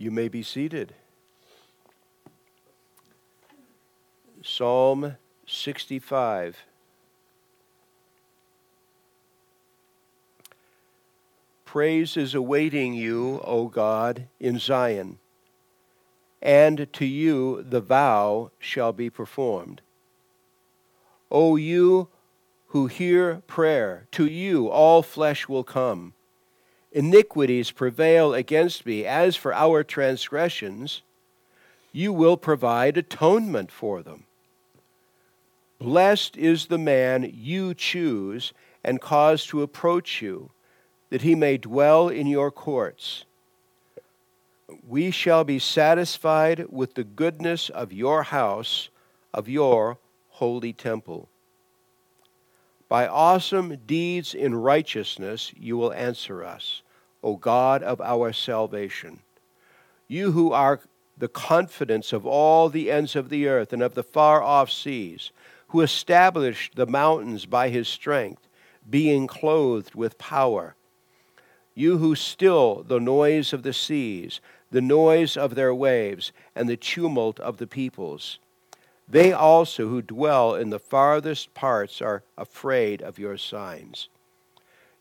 You may be seated. Psalm 65. Praise is awaiting you, O God, in Zion, and to you the vow shall be performed. O you who hear prayer, to you all flesh will come iniquities prevail against me. As for our transgressions, you will provide atonement for them. Blessed is the man you choose and cause to approach you, that he may dwell in your courts. We shall be satisfied with the goodness of your house, of your holy temple. By awesome deeds in righteousness you will answer us, O God of our salvation. You who are the confidence of all the ends of the earth and of the far off seas, who established the mountains by his strength, being clothed with power. You who still the noise of the seas, the noise of their waves, and the tumult of the peoples they also who dwell in the farthest parts are afraid of your signs.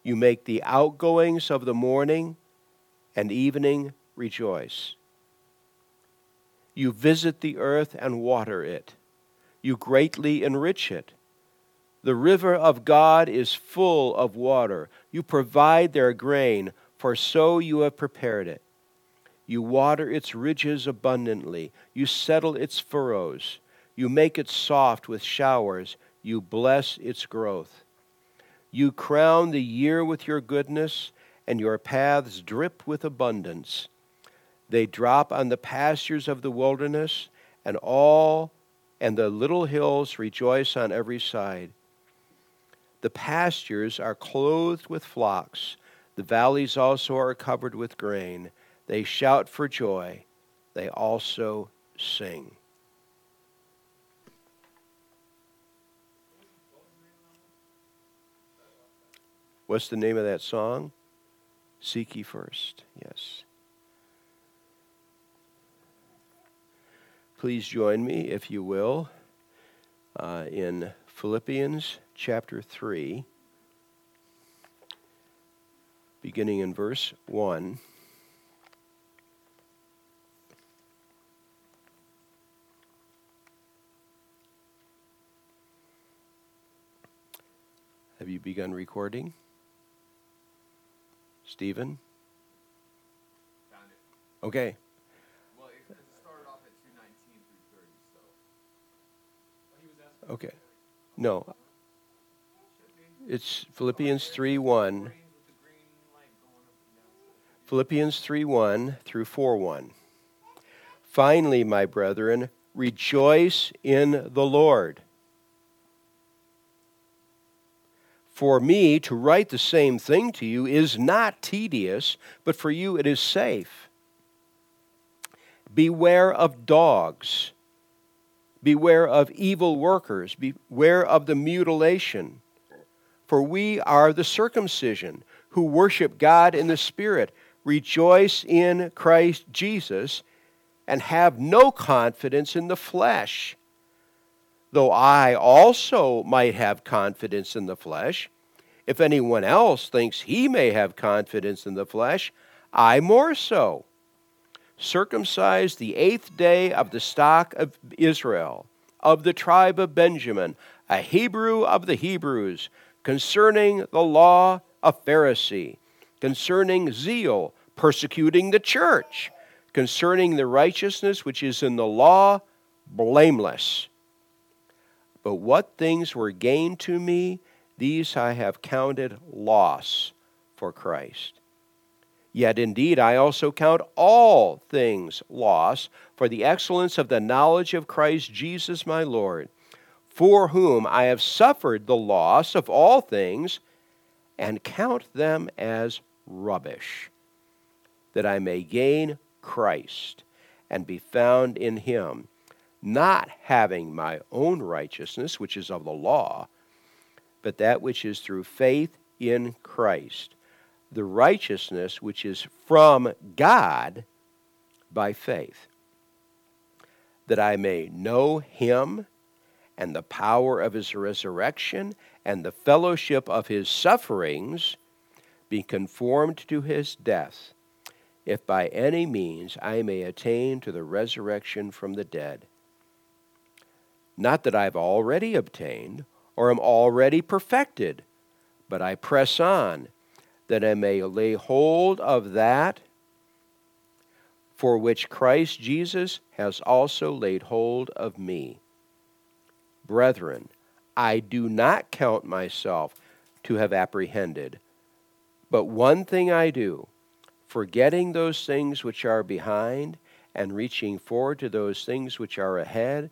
You make the outgoings of the morning and evening rejoice. You visit the earth and water it. You greatly enrich it. The river of God is full of water. You provide their grain, for so you have prepared it. You water its ridges abundantly. You settle its furrows. You make it soft with showers. You bless its growth. You crown the year with your goodness, and your paths drip with abundance. They drop on the pastures of the wilderness, and all and the little hills rejoice on every side. The pastures are clothed with flocks, the valleys also are covered with grain. They shout for joy, they also sing. What's the name of that song? Seek ye first. Yes. Please join me, if you will, uh, in Philippians chapter 3, beginning in verse 1. Have you begun recording? Stephen? Okay. Well, it started off at 219 through 30, so. Okay. No. It's Philippians 3 1. Philippians 3 1 through 4 1. Finally, my brethren, rejoice in the Lord. For me to write the same thing to you is not tedious, but for you it is safe. Beware of dogs. Beware of evil workers. Beware of the mutilation. For we are the circumcision who worship God in the Spirit, rejoice in Christ Jesus, and have no confidence in the flesh though I also might have confidence in the flesh. If anyone else thinks he may have confidence in the flesh, I more so. Circumcised the eighth day of the stock of Israel, of the tribe of Benjamin, a Hebrew of the Hebrews, concerning the law, a Pharisee, concerning zeal, persecuting the church, concerning the righteousness which is in the law, blameless. But what things were gained to me, these I have counted loss for Christ. Yet indeed I also count all things loss for the excellence of the knowledge of Christ Jesus my Lord, for whom I have suffered the loss of all things, and count them as rubbish, that I may gain Christ and be found in him not having my own righteousness, which is of the law, but that which is through faith in Christ, the righteousness which is from God by faith, that I may know him and the power of his resurrection and the fellowship of his sufferings, be conformed to his death, if by any means I may attain to the resurrection from the dead. Not that I've already obtained or am already perfected, but I press on, that I may lay hold of that for which Christ Jesus has also laid hold of me. Brethren, I do not count myself to have apprehended, but one thing I do, forgetting those things which are behind and reaching forward to those things which are ahead,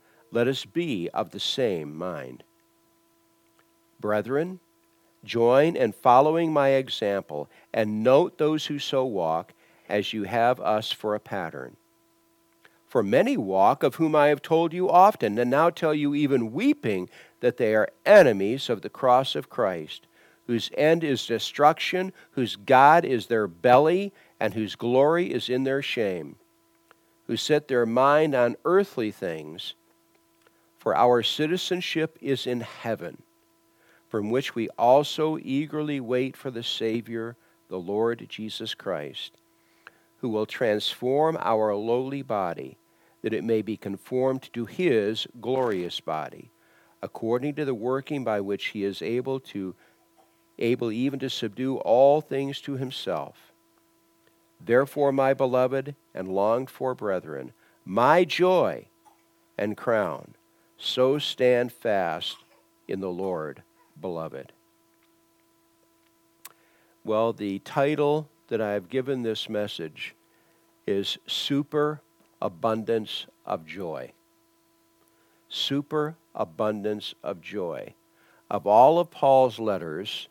Let us be of the same mind. Brethren, join in following my example, and note those who so walk, as you have us for a pattern. For many walk, of whom I have told you often, and now tell you even weeping, that they are enemies of the cross of Christ, whose end is destruction, whose God is their belly, and whose glory is in their shame, who set their mind on earthly things. For our citizenship is in heaven from which we also eagerly wait for the Savior, the Lord Jesus Christ, who will transform our lowly body, that it may be conformed to his glorious body, according to the working by which he is able to able even to subdue all things to himself. Therefore, my beloved and longed for brethren, my joy and crown, so stand fast in the Lord beloved? Well, the title that I have given this message is Super Abundance of Joy. Super Abundance of Joy. Of all of Paul's letters,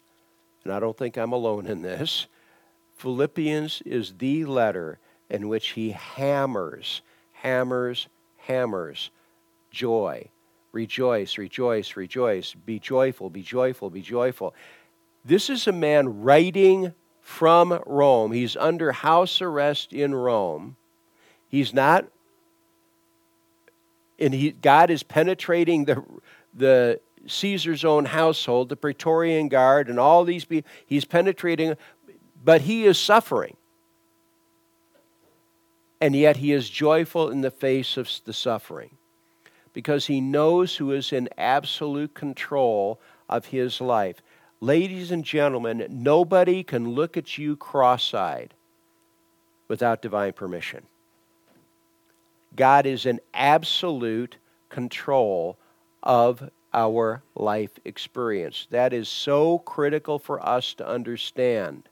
and I don't think I'm alone in this, Philippians is the letter in which he hammers, hammers, hammers joy, Rejoice, rejoice, rejoice. Be joyful, be joyful, be joyful. This is a man writing from Rome. He's under house arrest in Rome. He's not, and he, God is penetrating the, the Caesar's own household, the Praetorian Guard, and all these people. He's penetrating, but he is suffering. And yet he is joyful in the face of the suffering because he knows who is in absolute control of his life. Ladies and gentlemen, nobody can look at you cross eyed without divine permission. God is in absolute control of our life experience. That is so critical for us to understand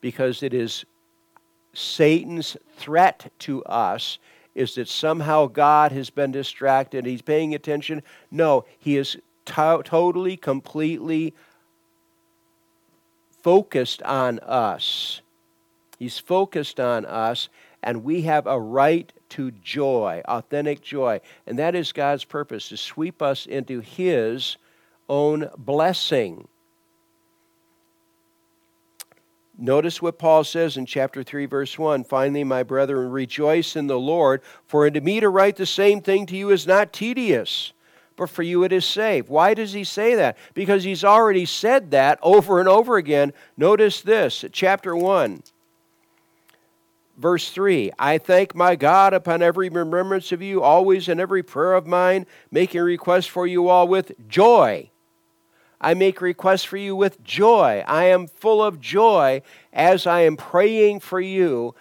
because it is Satan's threat to us is that somehow God has been distracted. He's paying attention. No, he is to- totally, completely focused on us. He's focused on us, and we have a right to joy, authentic joy. And that is God's purpose to sweep us into His own blessing. Notice what Paul says in chapter 3, verse 1. Finally, my brethren, rejoice in the Lord, for unto me to write the same thing to you is not tedious, but for you it is safe. Why does he say that? Because he's already said that over and over again. Notice this, chapter 1, verse 3 I thank my God upon every remembrance of you, always in every prayer of mine, making request for you all with joy I make requests for you with joy. I am full of joy as I am praying for you.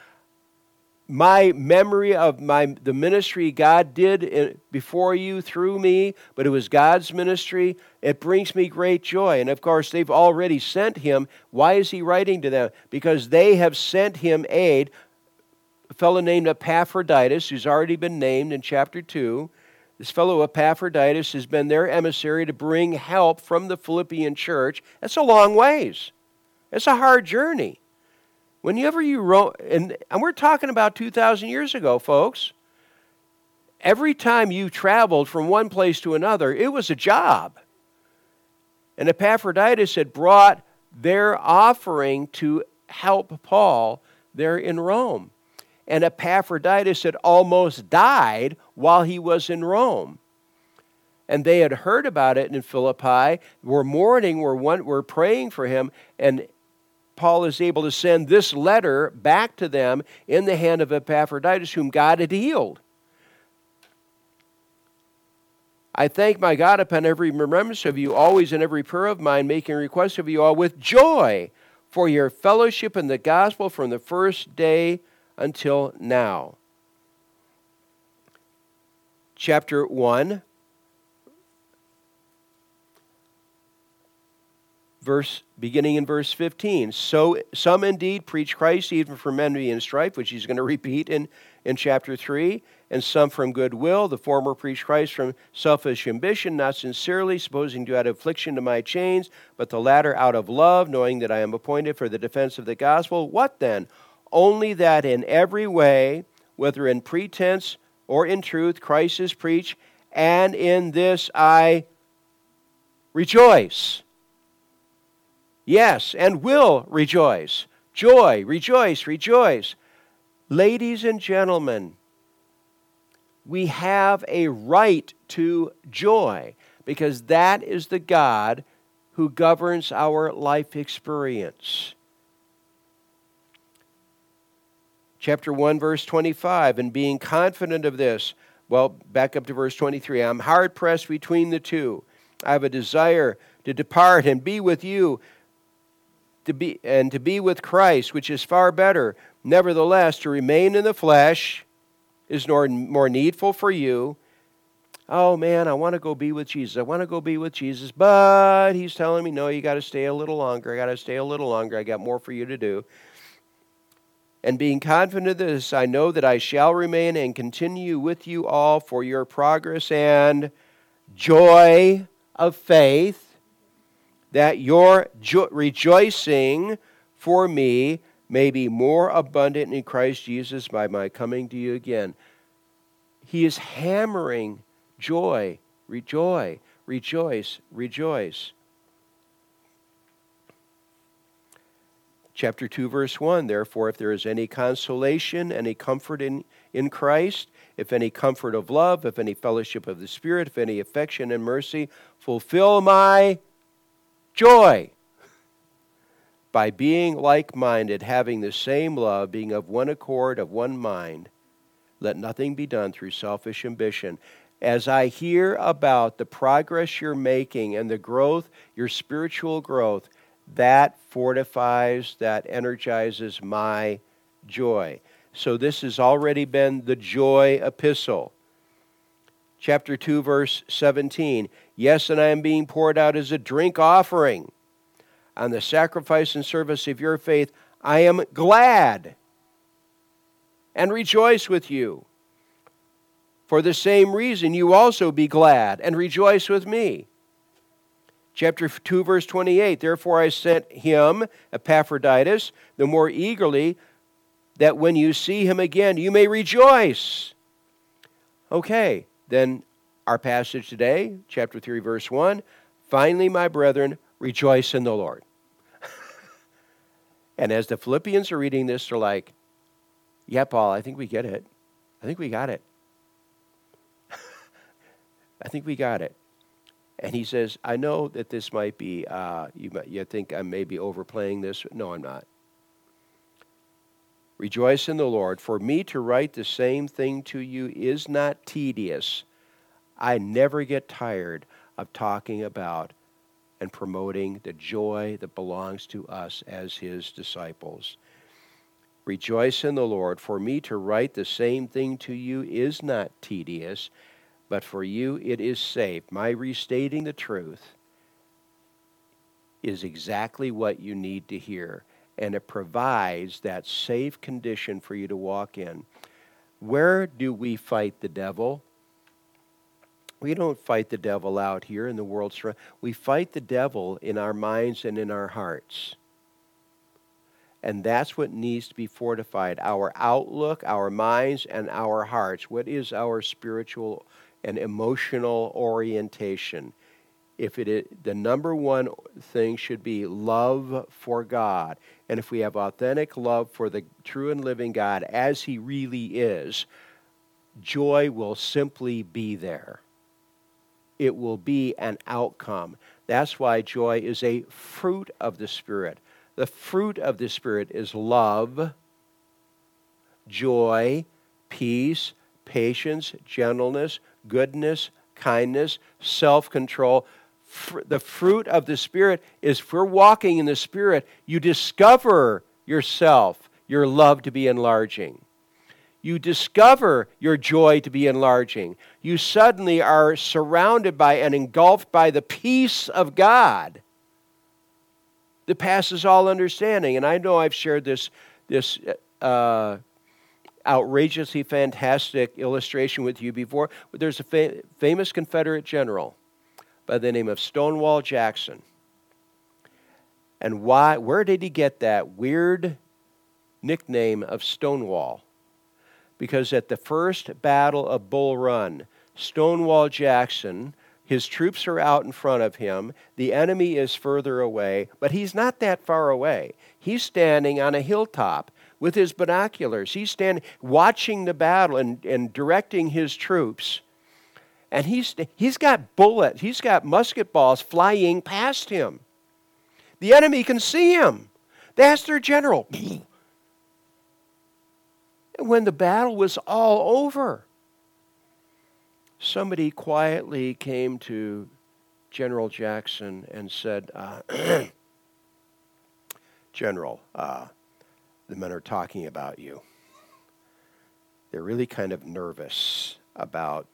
My memory of my the ministry God did before you through me, but it was God's ministry. It brings me great joy. And of course, they've already sent him. Why is he writing to them? Because they have sent him aid a fellow named Epaphroditus, who's already been named in chapter 2. This fellow Epaphroditus has been their emissary to bring help from the Philippian church. That's a long ways. It's a hard journey. Whenever you wrote, and, and we're talking about 2,000 years ago, folks. Every time you traveled from one place to another, it was a job. And Epaphroditus had brought their offering to help Paul there in Rome. And Epaphroditus had almost died while he was in Rome. And they had heard about it in Philippi, were mourning, were, one, were praying for him, and Paul is able to send this letter back to them in the hand of Epaphroditus, whom God had healed. I thank my God upon every remembrance of you, always in every prayer of mine, making request of you all with joy for your fellowship in the gospel from the first day until now. Chapter 1, verse beginning in verse 15 so some indeed preach christ even from envy and strife which he's going to repeat in, in chapter 3 and some from goodwill. The former preach Christ from selfish ambition, not sincerely, supposing to add affliction to my chains, but the latter out of love, knowing that I am appointed for the defense of the gospel. What then? Only that in every way, whether in pretense or in truth, Christ is preached, and in this I rejoice. Yes, and will rejoice. Joy, rejoice, rejoice. Ladies and gentlemen, we have a right to joy because that is the God who governs our life experience. Chapter 1, verse 25, and being confident of this, well, back up to verse 23 I'm hard pressed between the two. I have a desire to depart and be with you to be and to be with Christ, which is far better. Nevertheless, to remain in the flesh is more needful for you. Oh man, I want to go be with Jesus. I want to go be with Jesus, but he's telling me, no, you got to stay a little longer. I got to stay a little longer. I got more for you to do. And being confident of this, I know that I shall remain and continue with you all for your progress and joy of faith, that your jo- rejoicing for me may be more abundant in Christ Jesus by my coming to you again. He is hammering joy, rejoice, rejoice, rejoice. Chapter 2, verse 1 Therefore, if there is any consolation, any comfort in, in Christ, if any comfort of love, if any fellowship of the Spirit, if any affection and mercy, fulfill my joy by being like minded, having the same love, being of one accord, of one mind. Let nothing be done through selfish ambition. As I hear about the progress you're making and the growth, your spiritual growth, that fortifies, that energizes my joy. So this has already been the joy epistle. Chapter 2, verse 17. Yes, and I am being poured out as a drink offering on the sacrifice and service of your faith, I am glad and rejoice with you. For the same reason, you also be glad and rejoice with me. Chapter 2, verse 28 Therefore I sent him, Epaphroditus, the more eagerly, that when you see him again, you may rejoice. Okay, then our passage today, chapter 3, verse 1 Finally, my brethren, rejoice in the Lord. And as the Philippians are reading this, they're like, Yeah, Paul, I think we get it. I think we got it. I think we got it. And he says, I know that this might be, uh, you, you think I may be overplaying this. No, I'm not. Rejoice in the Lord. For me to write the same thing to you is not tedious. I never get tired of talking about and promoting the joy that belongs to us as his disciples. Rejoice in the Lord. For me to write the same thing to you is not tedious, but for you it is safe. My restating the truth is exactly what you need to hear. and it provides that safe condition for you to walk in. Where do we fight the devil? We don't fight the devil out here in the world. We fight the devil in our minds and in our hearts. And that's what needs to be fortified our outlook, our minds, and our hearts. What is our spiritual and emotional orientation? If it is, the number one thing should be love for God. And if we have authentic love for the true and living God as He really is, joy will simply be there. It will be an outcome. That's why joy is a fruit of the Spirit. The fruit of the Spirit is love, joy, peace, patience, gentleness, goodness, kindness, self control. The fruit of the Spirit is for walking in the Spirit, you discover yourself, your love to be enlarging. You discover your joy to be enlarging. You suddenly are surrounded by and engulfed by the peace of God that passes all understanding. And I know I've shared this, this uh, outrageously fantastic illustration with you before. There's a fa- famous Confederate general by the name of Stonewall Jackson. And why, where did he get that weird nickname of Stonewall? Because at the first Battle of Bull Run, Stonewall Jackson his troops are out in front of him. The enemy is further away, but he's not that far away. He's standing on a hilltop with his binoculars. He's standing watching the battle and, and directing his troops. And he's, he's got bullets, he's got musket balls flying past him. The enemy can see him. That's their general. And when the battle was all over, somebody quietly came to General Jackson and said, uh, General, uh, the men are talking about you. They're really kind of nervous about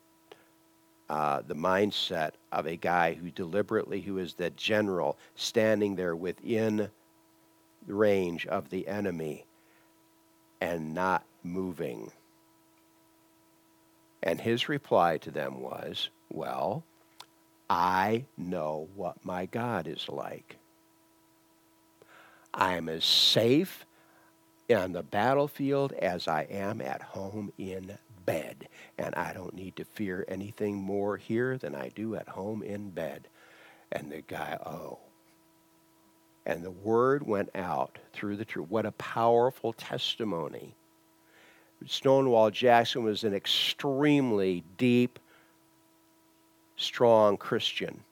uh, the mindset of a guy who deliberately, who is the general, standing there within range of the enemy and not moving. And his reply to them was, Well, I know what my God is like. I am as safe on the battlefield as I am at home in bed. And I don't need to fear anything more here than I do at home in bed. And the guy, oh. And the word went out through the truth. What a powerful testimony Stonewall Jackson was an extremely deep, strong Christian.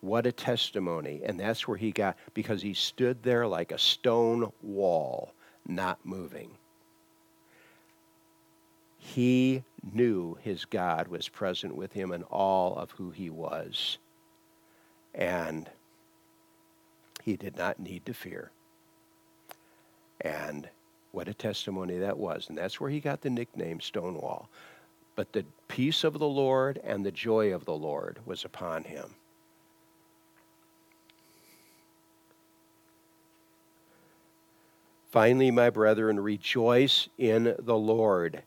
What a testimony. And that's where he got, because he stood there like a stone wall, not moving. He knew his God was present with him in all of who he was. And he did not need to fear. And what a testimony that was. And that's where he got the nickname Stonewall. But the peace of the Lord and the joy of the Lord was upon him. Finally, my brethren, rejoice in the Lord.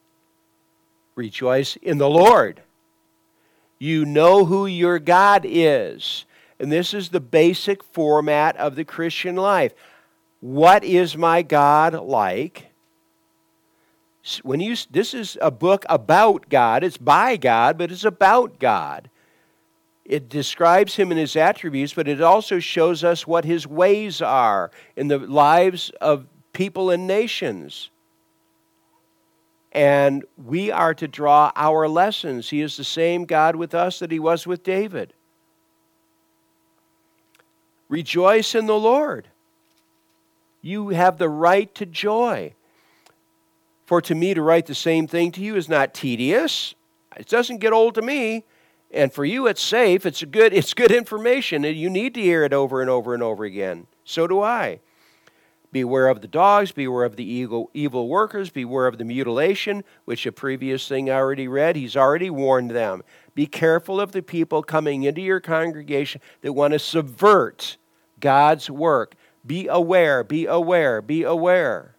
Rejoice in the Lord. You know who your God is. And this is the basic format of the Christian life. What is my God like? When you this is a book about God, it's by God, but it's about God. It describes him and his attributes, but it also shows us what his ways are in the lives of people and nations. And we are to draw our lessons. He is the same God with us that he was with David. Rejoice in the Lord. You have the right to joy. For to me to write the same thing to you is not tedious. It doesn't get old to me. And for you it's safe. It's good it's good information you need to hear it over and over and over again. So do I. Beware of the dogs, beware of the evil, evil workers, beware of the mutilation, which a previous thing I already read. He's already warned them. Be careful of the people coming into your congregation that want to subvert God's work Be aware, be aware, be aware.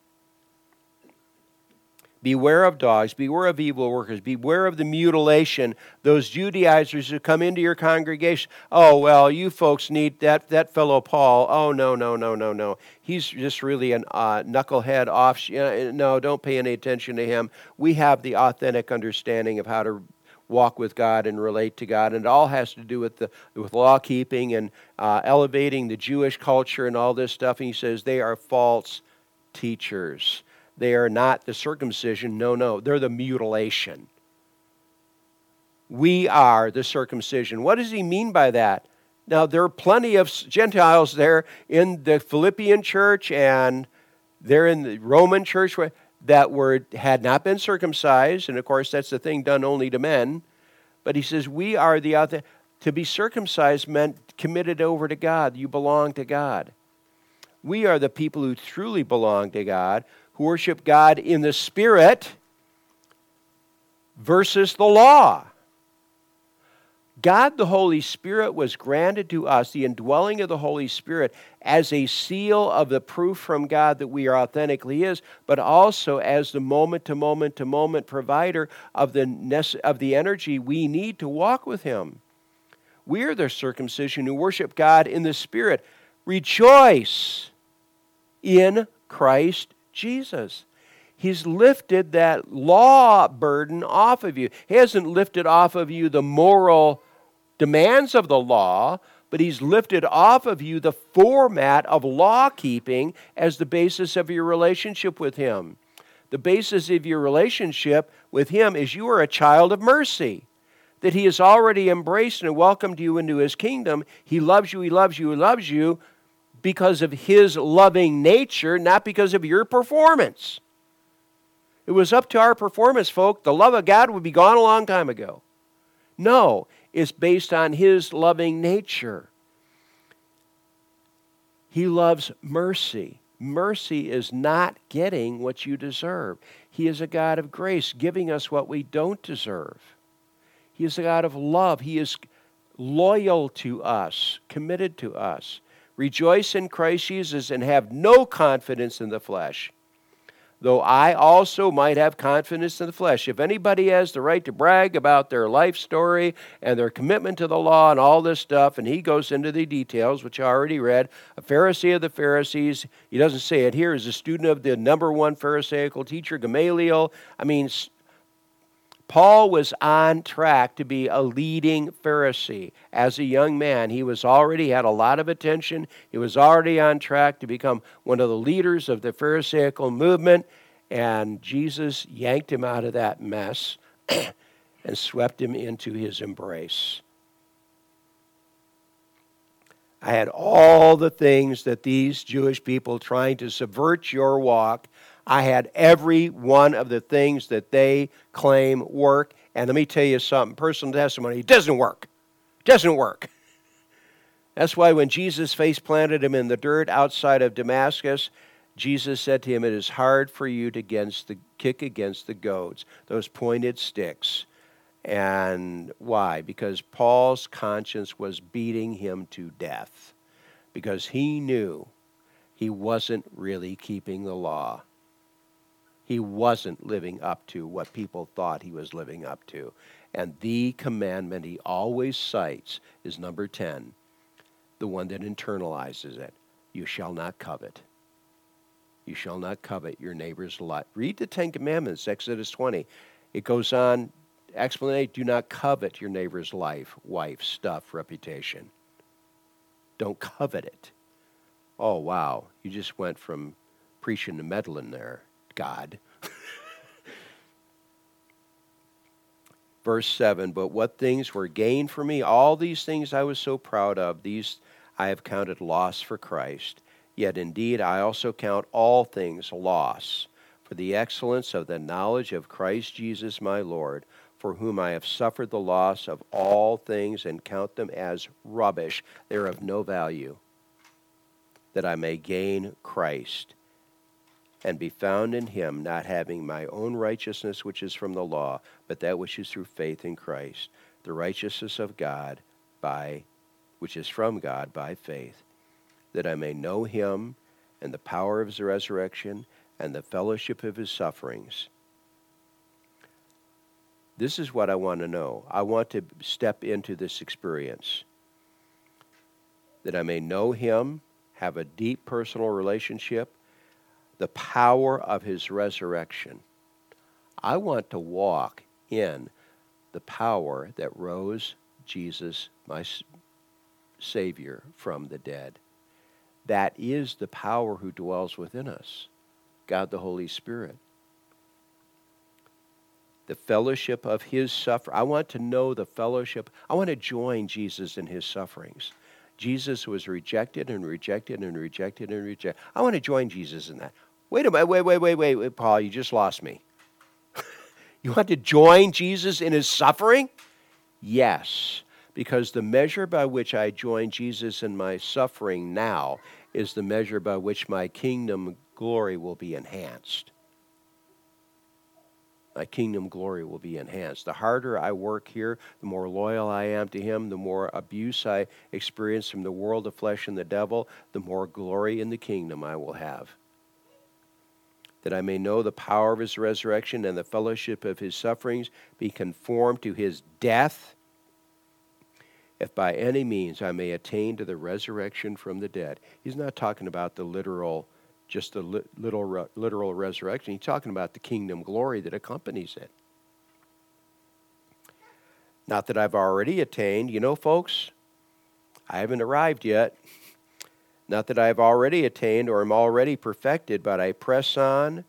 Beware of dogs, beware of evil workers, beware of the mutilation, those Judaizers who come into your congregation. Oh, well, you folks need that, that fellow Paul. Oh, no, no, no, no, no. He's just really a uh, knucklehead off. No, don't pay any attention to him. We have the authentic understanding of how to walk with God and relate to God. And it all has to do with, the, with law keeping and uh, elevating the Jewish culture and all this stuff. And he says they are false teachers. They are not the circumcision. No, no, they're the mutilation. We are the circumcision. What does he mean by that? Now, there are plenty of Gentiles there in the Philippian church and there in the Roman church that were had not been circumcised, and of course that's the thing done only to men. But he says we are the other. To be circumcised meant committed over to God. You belong to God. We are the people who truly belong to God, who worship God in the Spirit versus the law. God the Holy Spirit was granted to us, the indwelling of the Holy Spirit, as a seal of the proof from God that we are authentically His, but also as the moment to moment to moment provider of the, of the energy we need to walk with Him. We are the circumcision who worship God in the Spirit. Rejoice in Christ Jesus. He's lifted that law burden off of you. He hasn't lifted off of you the moral demands of the law, but he's lifted off of you the format of law keeping as the basis of your relationship with him. The basis of your relationship with him is you are a child of mercy. That he has already embraced and welcomed you into his kingdom. He loves you, he loves you, he loves you because of his loving nature, not because of your performance. It was up to our performance, folk. The love of God would be gone a long time ago. No, it's based on his loving nature. He loves mercy. Mercy is not getting what you deserve. He is a God of grace, giving us what we don't deserve. He is a God of love. He is loyal to us, committed to us. Rejoice in Christ Jesus and have no confidence in the flesh though I also might have confidence in the flesh. If anybody has the right to brag about their life story and their commitment to the law and all this stuff, and he goes into the details, which I already read, a Pharisee of the Pharisees, he doesn't say it here, is a student of the number one Pharisaical teacher, Gamaliel. I mean, Paul was on track to be a leading Pharisee. As a young man, he was already had a lot of attention. He was already on track to become one of the leaders of the Pharisaical movement, and Jesus yanked him out of that mess and swept him into his embrace. I had all the things that these Jewish people trying to subvert your walk I had every one of the things that they claim work. And let me tell you something personal testimony, it doesn't work. Doesn't work. That's why when Jesus face planted him in the dirt outside of Damascus, Jesus said to him, It is hard for you to against the, kick against the goads, those pointed sticks. And why? Because Paul's conscience was beating him to death. Because he knew he wasn't really keeping the law he wasn't living up to what people thought he was living up to. And the commandment he always cites is number 10, the one that internalizes it. You shall not covet. You shall not covet your neighbor's life. Read the Ten Commandments, Exodus 20. It goes on, explanation do not covet your neighbor's life, wife, stuff, reputation. Don't covet it. Oh, wow. You just went from preaching to meddling there. God. Verse 7 But what things were gained for me, all these things I was so proud of, these I have counted loss for Christ. Yet indeed I also count all things loss for the excellence of the knowledge of Christ Jesus my Lord, for whom I have suffered the loss of all things and count them as rubbish. They are of no value, that I may gain Christ and be found in him, not having my own righteousness which is from the law, but that which is through faith in Christ, the righteousness of God by which is from God by faith, that I may know him and the power of his resurrection and the fellowship of his sufferings. This is what I want to know. I want to step into this experience that I may know him, have a deep personal relationship, the power of his resurrection. I want to walk in the power that rose Jesus, my Savior, from the dead. That is the power who dwells within us, God the Holy Spirit. The fellowship of his suffering. I want to know the fellowship. I want to join Jesus in his sufferings. Jesus was rejected and rejected and rejected and rejected. I want to join Jesus in that. Wait a minute, wait, wait, wait, wait, wait Paul, you just lost me. you want to join Jesus in his suffering? Yes, because the measure by which I join Jesus in my suffering now is the measure by which my kingdom glory will be enhanced my kingdom glory will be enhanced. The harder I work here, the more loyal I am to Him, the more abuse I experience from the world, the flesh, and the devil, the more glory in the kingdom I will have. That I may know the power of His resurrection and the fellowship of His sufferings, be conformed to His death, if by any means I may attain to the resurrection from the dead. He's not talking about the literal just the literal, literal resurrection. He's talking about the kingdom glory that accompanies it. Not that I've already attained. You know, folks, I haven't arrived yet. Not that I've already attained or am already perfected, but I press on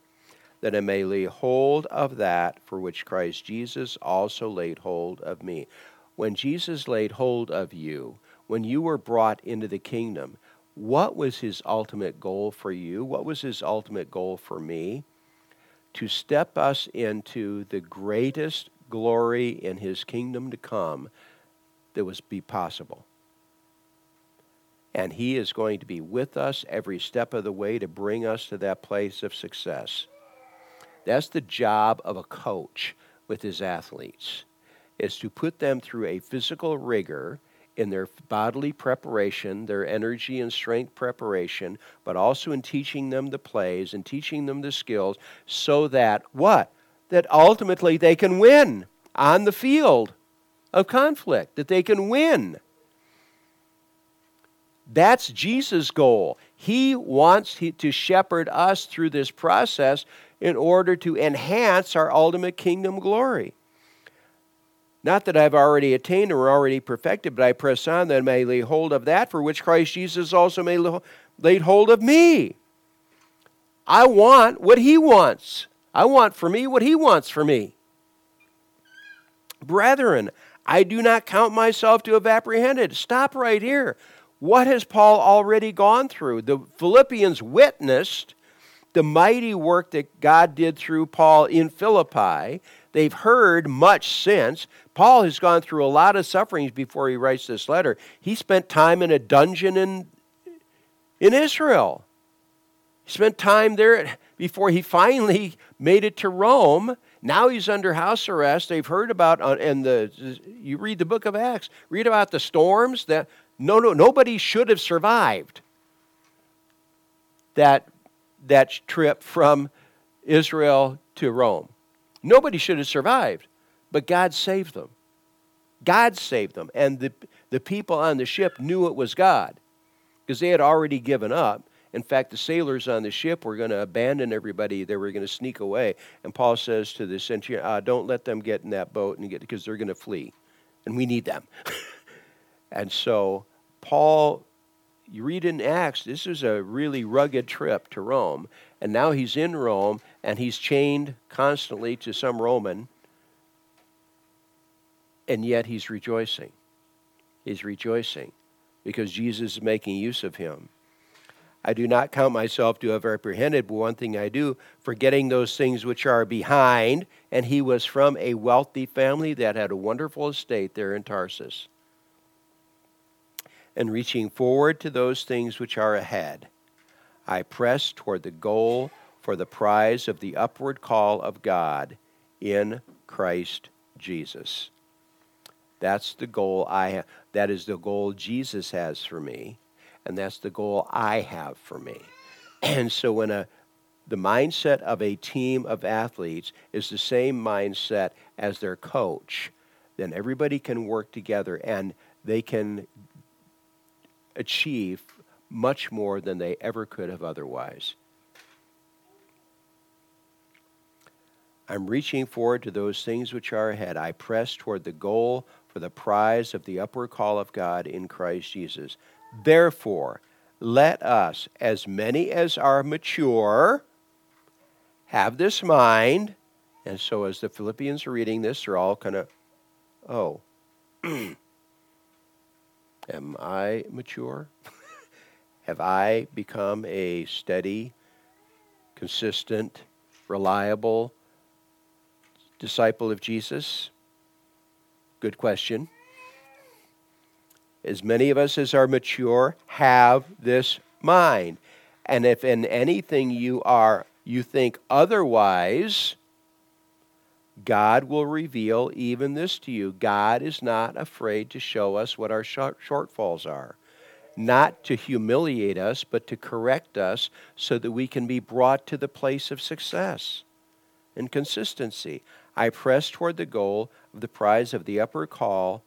that I may lay hold of that for which Christ Jesus also laid hold of me. When Jesus laid hold of you, when you were brought into the kingdom, what was his ultimate goal for you? What was his ultimate goal for me? To step us into the greatest glory in his kingdom to come that was be possible. And he is going to be with us every step of the way to bring us to that place of success. That's the job of a coach with his athletes is to put them through a physical rigor in their bodily preparation, their energy and strength preparation, but also in teaching them the plays and teaching them the skills so that what? That ultimately they can win on the field of conflict, that they can win. That's Jesus' goal. He wants to shepherd us through this process in order to enhance our ultimate kingdom glory. Not that I've already attained or already perfected, but I press on that I may lay hold of that for which Christ Jesus also may lay hold of me. I want what he wants. I want for me what he wants for me. Brethren, I do not count myself to have apprehended. Stop right here. What has Paul already gone through? The Philippians witnessed the mighty work that God did through Paul in Philippi. They've heard much since. Paul has gone through a lot of sufferings before he writes this letter. He spent time in a dungeon in, in Israel. He spent time there before he finally made it to Rome. Now he's under house arrest. They've heard about uh, and the you read the book of Acts, read about the storms that no no nobody should have survived that that trip from Israel to Rome. Nobody should have survived, but God saved them. God saved them. And the, the people on the ship knew it was God because they had already given up. In fact, the sailors on the ship were going to abandon everybody. They were going to sneak away. And Paul says to the centurion, ah, "Don't let them get in that boat and get because they're going to flee, and we need them." and so Paul, you read in Acts, this is a really rugged trip to Rome, and now he's in Rome, and he's chained constantly to some Roman, and yet he's rejoicing. He's rejoicing because Jesus is making use of him. I do not count myself to have apprehended, but one thing I do, forgetting those things which are behind. And he was from a wealthy family that had a wonderful estate there in Tarsus. And reaching forward to those things which are ahead, I press toward the goal for the prize of the upward call of God in Christ Jesus. That's the goal I have. That is the goal Jesus has for me. and that's the goal I have for me. And so when a the mindset of a team of athletes is the same mindset as their coach, then everybody can work together and they can achieve much more than they ever could have otherwise. I'm reaching forward to those things which are ahead. I press toward the goal for the prize of the upward call of God in Christ Jesus. Therefore, let us, as many as are mature, have this mind. And so, as the Philippians are reading this, they're all kind of, oh, am I mature? Have I become a steady, consistent, reliable disciple of Jesus? Good question. As many of us as are mature have this mind. And if in anything you are you think otherwise, God will reveal even this to you. God is not afraid to show us what our shortfalls are not to humiliate us, but to correct us so that we can be brought to the place of success and consistency. I press toward the goal of the prize of the upper call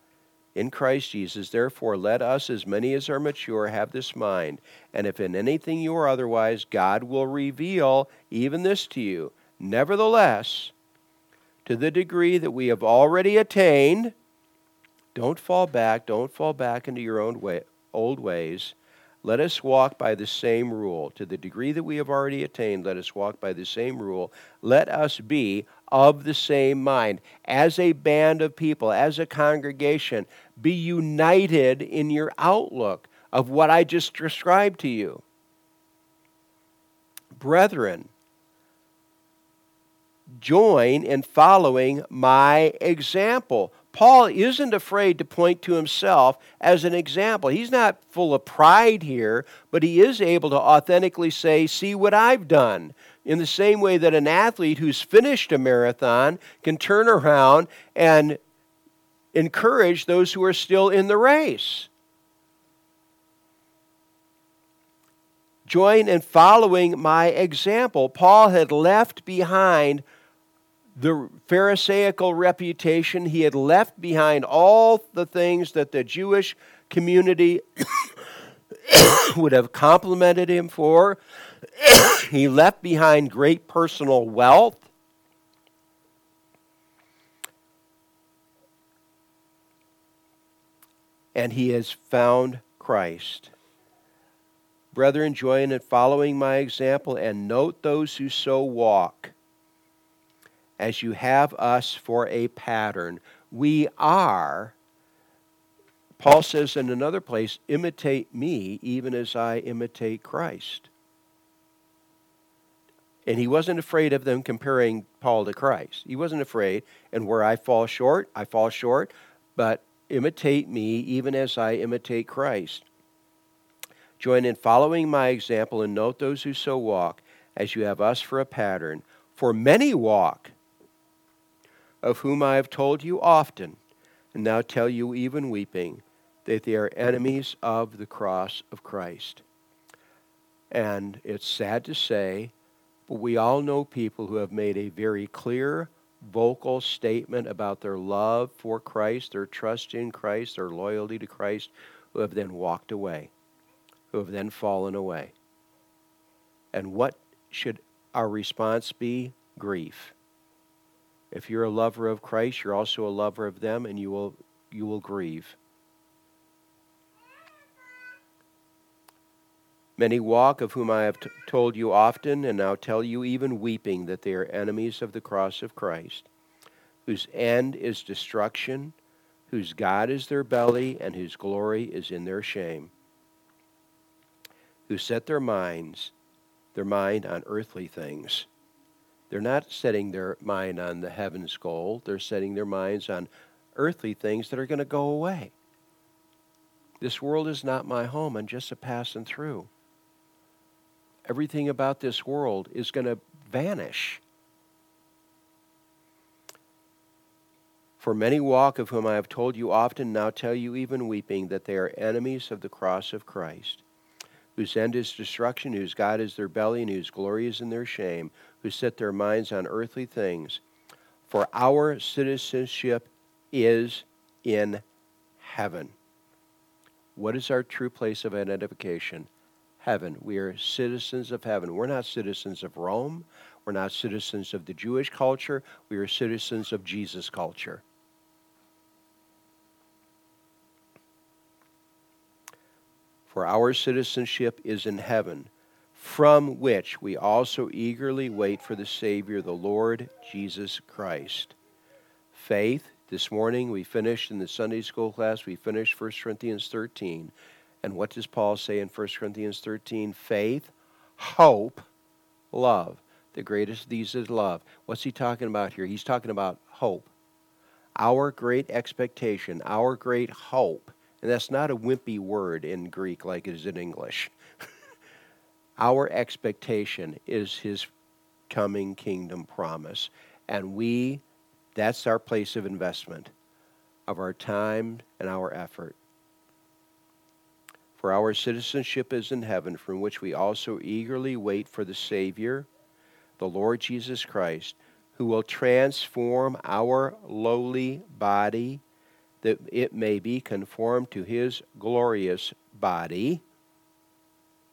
in Christ Jesus. Therefore, let us, as many as are mature, have this mind. And if in anything you are otherwise, God will reveal even this to you. Nevertheless, to the degree that we have already attained, don't fall back, don't fall back into your own way, old ways. Let us walk by the same rule. To the degree that we have already attained, let us walk by the same rule. Let us be of the same mind. As a band of people, as a congregation, be united in your outlook of what I just described to you. Brethren, join in following my example. Paul isn't afraid to point to himself as an example. He's not full of pride here, but he is able to authentically say, See what I've done. In the same way that an athlete who's finished a marathon can turn around and encourage those who are still in the race. Join in following my example. Paul had left behind the Pharisaical reputation. He had left behind all the things that the Jewish community would have complimented him for. he left behind great personal wealth. And he has found Christ. Brethren, join in following my example and note those who so walk as you have us for a pattern. We are, Paul says in another place, imitate me even as I imitate Christ. And he wasn't afraid of them comparing Paul to Christ. He wasn't afraid. And where I fall short, I fall short, but imitate me even as I imitate Christ. Join in following my example and note those who so walk as you have us for a pattern. For many walk of whom I have told you often, and now tell you even weeping, that they are enemies of the cross of Christ. And it's sad to say, but we all know people who have made a very clear, vocal statement about their love for Christ, their trust in Christ, their loyalty to Christ, who have then walked away, who have then fallen away. And what should our response be? Grief. If you're a lover of Christ, you're also a lover of them, and you will, you will grieve. Many walk, of whom I have t- told you often, and now tell you even weeping, that they are enemies of the cross of Christ, whose end is destruction, whose God is their belly, and whose glory is in their shame, who set their minds, their mind on earthly things they're not setting their mind on the heaven's goal, they're setting their minds on earthly things that are going to go away. This world is not my home, I'm just a passing through. Everything about this world is going to vanish. For many walk, of whom I have told you often, now tell you even weeping, that they are enemies of the cross of Christ, whose end is destruction, whose God is their belly, and whose glory is in their shame, who set their minds on earthly things. For our citizenship is in heaven. What is our true place of identification? Heaven. We are citizens of heaven. We're not citizens of Rome. We're not citizens of the Jewish culture. We are citizens of Jesus' culture. For our citizenship is in heaven, from which we also eagerly wait for the Savior, the Lord Jesus Christ. Faith, this morning we finished in the Sunday school class, we finished 1 Corinthians 13. And what does Paul say in 1 Corinthians 13? Faith, hope, love. The greatest of these is love. What's he talking about here? He's talking about hope. Our great expectation, our great hope and that's not a wimpy word in Greek like it is in English. Our expectation is his coming kingdom promise. And we, that's our place of investment of our time and our effort. For our citizenship is in heaven, from which we also eagerly wait for the Savior, the Lord Jesus Christ, who will transform our lowly body that it may be conformed to his glorious body.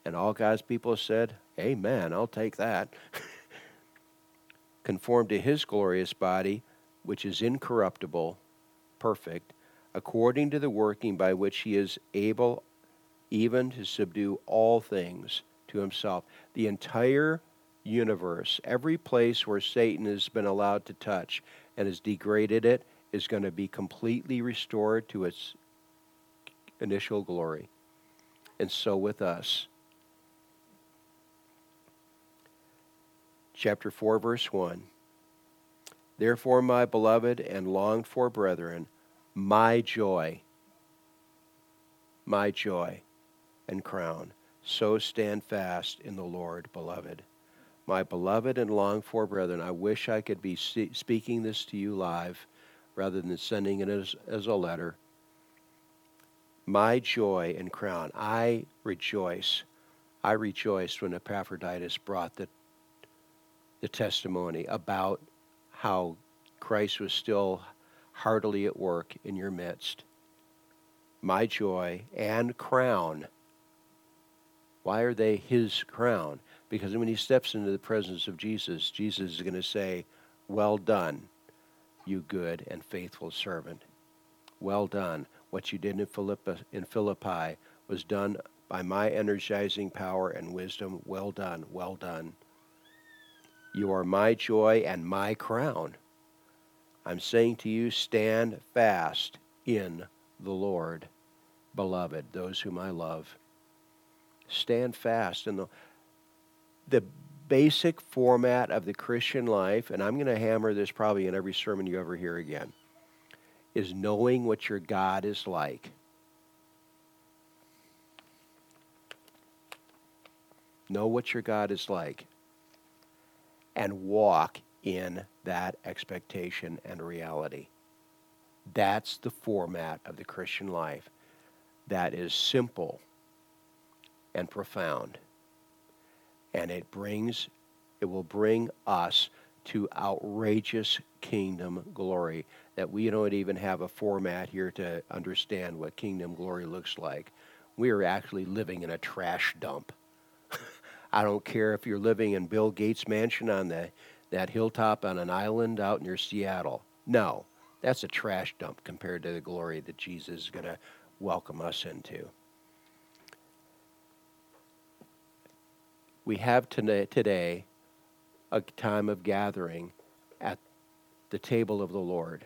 And all God's people said, Amen, I'll take that. conformed to his glorious body, which is incorruptible, perfect, according to the working by which he is able even to subdue all things to himself. The entire universe, every place where Satan has been allowed to touch and has degraded it, is going to be completely restored to its initial glory. And so with us. Chapter 4, verse 1. Therefore, my beloved and longed for brethren, my joy, my joy and crown, so stand fast in the Lord, beloved. My beloved and longed for brethren, I wish I could be speaking this to you live rather than sending it as, as a letter. My joy and crown. I rejoice. I rejoiced when Epaphroditus brought the, the testimony about how Christ was still heartily at work in your midst. My joy and crown. Why are they his crown? Because when he steps into the presence of Jesus, Jesus is going to say, Well done, you good and faithful servant. Well done. What you did in Philippi, in Philippi was done by my energizing power and wisdom. Well done, well done. You are my joy and my crown. I'm saying to you, stand fast in the Lord, beloved, those whom I love. Stand fast in the the basic format of the Christian life, and I'm going to hammer this probably in every sermon you ever hear again, is knowing what your God is like. Know what your God is like and walk in that expectation and reality. That's the format of the Christian life that is simple and profound and it brings it will bring us to outrageous kingdom glory that we don't even have a format here to understand what kingdom glory looks like. We are actually living in a trash dump. I don't care if you're living in Bill Gates' mansion on the, that hilltop on an island out near Seattle. No, that's a trash dump compared to the glory that Jesus is going to welcome us into. We have today a time of gathering at the table of the Lord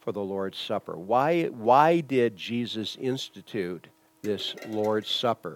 for the Lord's Supper. Why, why did Jesus institute this Lord's Supper?